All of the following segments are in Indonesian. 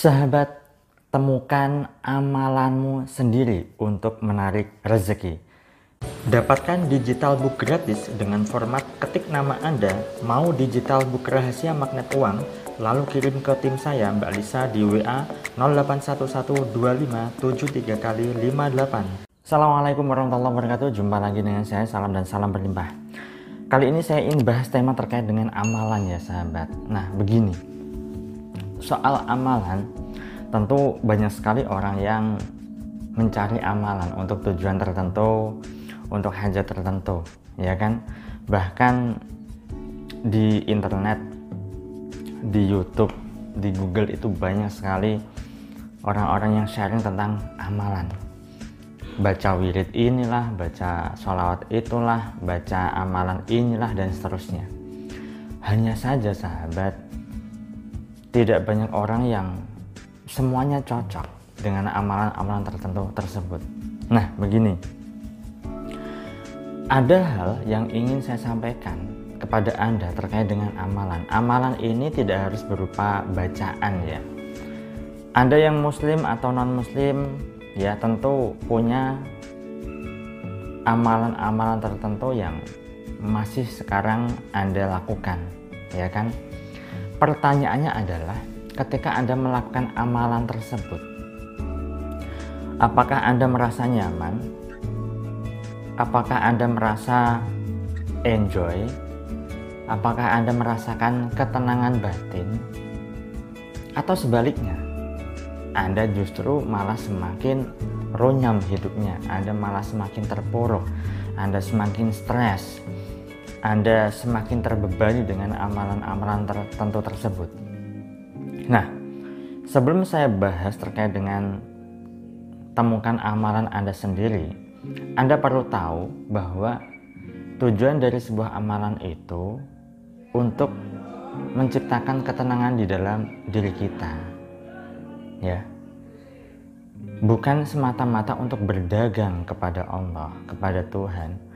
Sahabat, temukan amalanmu sendiri untuk menarik rezeki. Dapatkan digital book gratis dengan format ketik nama Anda, mau digital book rahasia magnet uang, lalu kirim ke tim saya Mbak Lisa di WA 08112573 kali 58. Assalamualaikum warahmatullahi wabarakatuh, jumpa lagi dengan saya, salam dan salam berlimpah. Kali ini saya ingin bahas tema terkait dengan amalan ya sahabat. Nah begini, soal amalan tentu banyak sekali orang yang mencari amalan untuk tujuan tertentu untuk hajat tertentu ya kan? Bahkan di internet di YouTube di Google itu banyak sekali orang-orang yang sharing tentang amalan. Baca wirid inilah baca sholawat itulah baca amalan inilah dan seterusnya. Hanya saja sahabat tidak banyak orang yang semuanya cocok dengan amalan-amalan tertentu tersebut. Nah, begini. Ada hal yang ingin saya sampaikan kepada Anda terkait dengan amalan. Amalan ini tidak harus berupa bacaan ya. Anda yang muslim atau non-muslim ya tentu punya amalan-amalan tertentu yang masih sekarang Anda lakukan, ya kan? Pertanyaannya adalah, ketika Anda melakukan amalan tersebut, apakah Anda merasa nyaman? Apakah Anda merasa enjoy? Apakah Anda merasakan ketenangan batin? Atau sebaliknya, Anda justru malah semakin runyam hidupnya, Anda malah semakin terpuruk, Anda semakin stres, anda semakin terbebani dengan amalan-amalan tertentu tersebut. Nah, sebelum saya bahas terkait dengan temukan amalan Anda sendiri, Anda perlu tahu bahwa tujuan dari sebuah amalan itu untuk menciptakan ketenangan di dalam diri kita. Ya. Bukan semata-mata untuk berdagang kepada Allah, kepada Tuhan,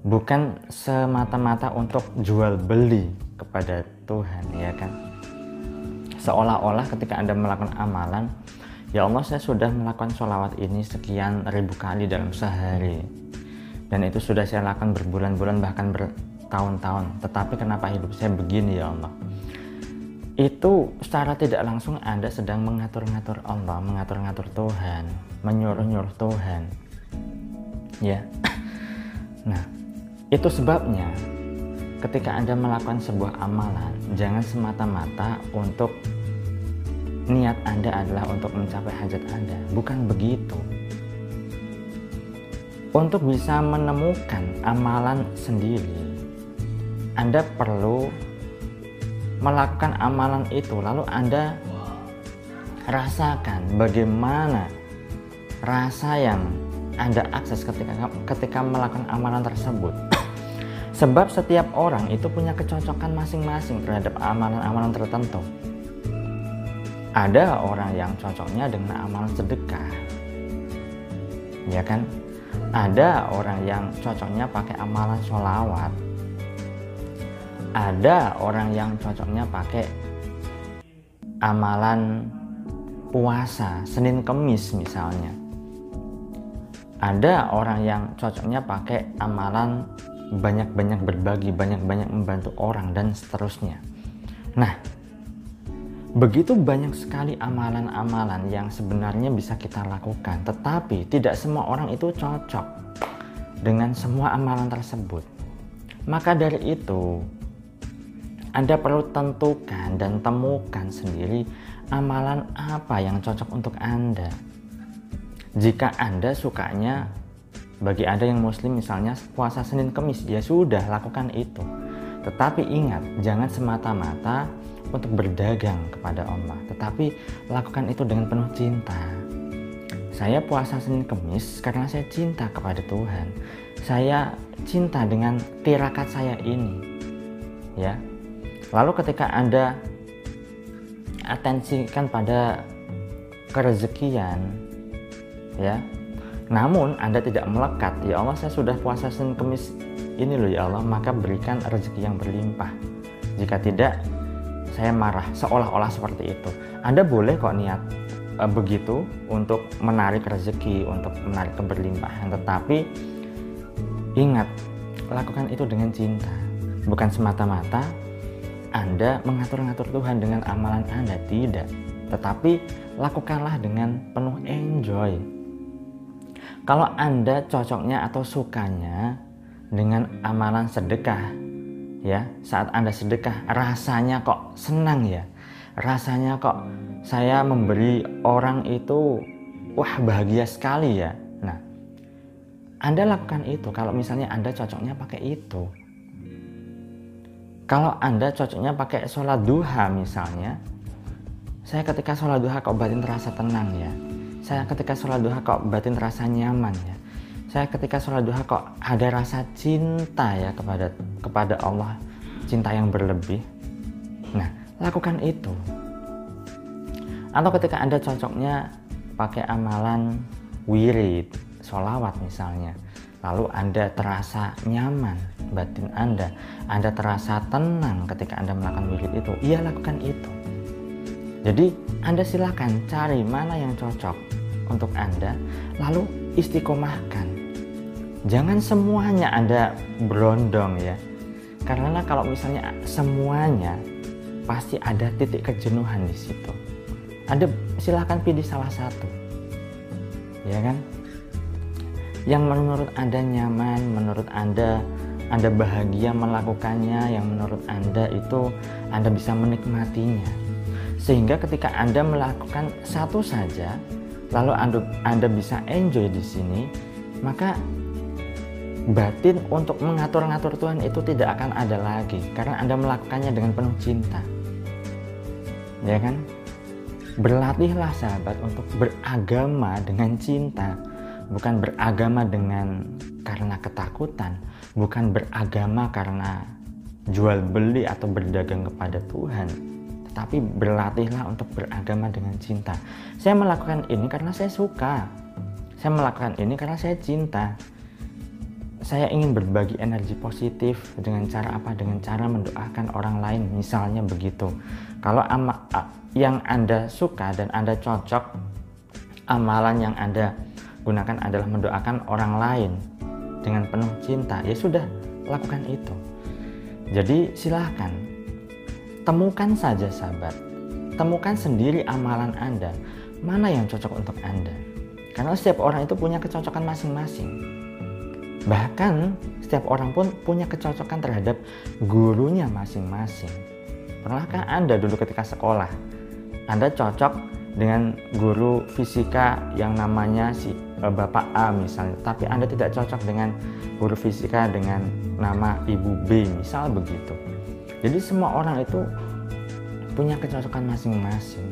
bukan semata-mata untuk jual beli kepada Tuhan ya kan seolah-olah ketika anda melakukan amalan ya Allah saya sudah melakukan sholawat ini sekian ribu kali dalam sehari dan itu sudah saya lakukan berbulan-bulan bahkan bertahun-tahun tetapi kenapa hidup saya begini ya Allah itu secara tidak langsung Anda sedang mengatur-ngatur Allah, mengatur-ngatur Tuhan, menyuruh-nyuruh Tuhan. Ya. Nah, itu sebabnya ketika Anda melakukan sebuah amalan, jangan semata-mata untuk niat Anda adalah untuk mencapai hajat Anda. Bukan begitu. Untuk bisa menemukan amalan sendiri, Anda perlu melakukan amalan itu, lalu Anda rasakan bagaimana rasa yang Anda akses ketika ketika melakukan amalan tersebut. Sebab setiap orang itu punya kecocokan masing-masing terhadap amalan-amalan tertentu. Ada orang yang cocoknya dengan amalan sedekah. Ya kan? Ada orang yang cocoknya pakai amalan sholawat. Ada orang yang cocoknya pakai amalan puasa Senin Kemis misalnya. Ada orang yang cocoknya pakai amalan banyak-banyak berbagi, banyak-banyak membantu orang dan seterusnya. Nah, begitu banyak sekali amalan-amalan yang sebenarnya bisa kita lakukan, tetapi tidak semua orang itu cocok dengan semua amalan tersebut. Maka dari itu, Anda perlu tentukan dan temukan sendiri amalan apa yang cocok untuk Anda. Jika Anda sukanya bagi Anda yang muslim misalnya puasa Senin Kemis, ya sudah lakukan itu. Tetapi ingat, jangan semata-mata untuk berdagang kepada Allah, tetapi lakukan itu dengan penuh cinta. Saya puasa Senin Kemis karena saya cinta kepada Tuhan. Saya cinta dengan tirakat saya ini. Ya. Lalu ketika Anda atensikan pada kerezekian ya namun Anda tidak melekat, ya Allah saya sudah puasa Senin Kemis ini loh ya Allah, maka berikan rezeki yang berlimpah. Jika tidak, saya marah. Seolah-olah seperti itu. Anda boleh kok niat e, begitu untuk menarik rezeki untuk menarik keberlimpahan. Tetapi ingat lakukan itu dengan cinta. Bukan semata-mata anda mengatur-ngatur Tuhan dengan amalan Anda. Tidak. Tetapi lakukanlah dengan penuh enjoy kalau Anda cocoknya atau sukanya dengan amalan sedekah ya saat Anda sedekah rasanya kok senang ya? Rasanya kok saya memberi orang itu wah bahagia sekali ya? Nah Anda lakukan itu kalau misalnya Anda cocoknya pakai itu. Kalau Anda cocoknya pakai sholat duha misalnya saya ketika sholat duha kok batin terasa tenang ya saya ketika sholat duha kok batin terasa nyaman ya? Saya ketika sholat duha kok ada rasa cinta ya kepada kepada Allah cinta yang berlebih? Nah lakukan itu. Atau ketika anda cocoknya pakai amalan wirid sholawat misalnya lalu anda terasa nyaman batin anda anda terasa tenang ketika anda melakukan wirid itu iya lakukan itu jadi anda silahkan cari mana yang cocok untuk anda lalu istiqomahkan jangan semuanya Anda berondong ya. Karena kalau misalnya semuanya pasti ada titik kejenuhan di situ. Anda silahkan pilih salah satu. Ya kan? Yang menurut Anda nyaman, menurut Anda Anda bahagia melakukannya, yang menurut Anda itu Anda bisa menikmatinya. Sehingga ketika Anda melakukan satu saja, lalu Anda, bisa enjoy di sini, maka batin untuk mengatur-ngatur Tuhan itu tidak akan ada lagi karena Anda melakukannya dengan penuh cinta. Ya kan? Berlatihlah sahabat untuk beragama dengan cinta, bukan beragama dengan karena ketakutan, bukan beragama karena jual beli atau berdagang kepada Tuhan, tetapi berlatihlah untuk beragama dengan cinta. Saya melakukan ini karena saya suka. Saya melakukan ini karena saya cinta saya ingin berbagi energi positif dengan cara apa? Dengan cara mendoakan orang lain, misalnya begitu. Kalau ama, yang Anda suka dan Anda cocok, amalan yang Anda gunakan adalah mendoakan orang lain dengan penuh cinta, ya sudah, lakukan itu. Jadi silahkan, temukan saja sahabat, temukan sendiri amalan Anda, mana yang cocok untuk Anda. Karena setiap orang itu punya kecocokan masing-masing Bahkan setiap orang pun punya kecocokan terhadap gurunya masing-masing. Pernahkah Anda dulu ketika sekolah? Anda cocok dengan guru fisika yang namanya si e, Bapak A misalnya, tapi Anda tidak cocok dengan guru fisika dengan nama Ibu B, misal begitu. Jadi semua orang itu punya kecocokan masing-masing.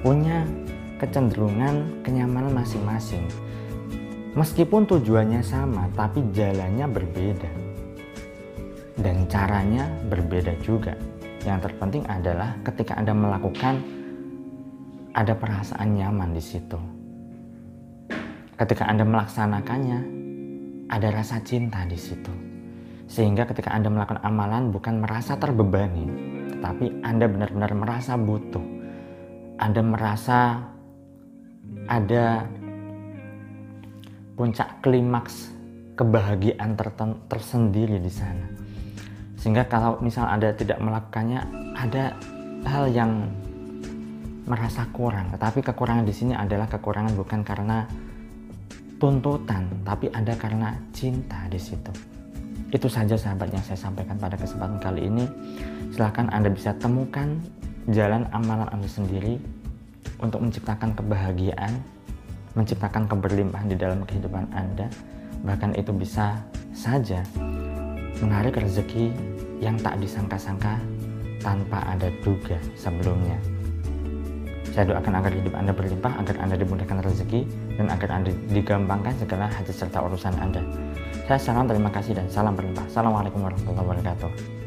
Punya kecenderungan kenyamanan masing-masing. Meskipun tujuannya sama, tapi jalannya berbeda. Dan caranya berbeda juga. Yang terpenting adalah ketika Anda melakukan ada perasaan nyaman di situ. Ketika Anda melaksanakannya, ada rasa cinta di situ. Sehingga ketika Anda melakukan amalan bukan merasa terbebani, tetapi Anda benar-benar merasa butuh. Anda merasa ada puncak klimaks kebahagiaan tersendiri di sana. Sehingga kalau misal Anda tidak melakukannya, ada hal yang merasa kurang. Tetapi kekurangan di sini adalah kekurangan bukan karena tuntutan, tapi ada karena cinta di situ. Itu saja sahabat yang saya sampaikan pada kesempatan kali ini. Silahkan Anda bisa temukan jalan amalan Anda sendiri untuk menciptakan kebahagiaan menciptakan keberlimpahan di dalam kehidupan Anda, bahkan itu bisa saja menarik rezeki yang tak disangka-sangka tanpa ada duga sebelumnya. Saya doakan agar hidup Anda berlimpah, agar Anda dimudahkan rezeki, dan agar Anda digampangkan segala hajat serta urusan Anda. Saya salam terima kasih dan salam berlimpah. Assalamualaikum warahmatullahi wabarakatuh.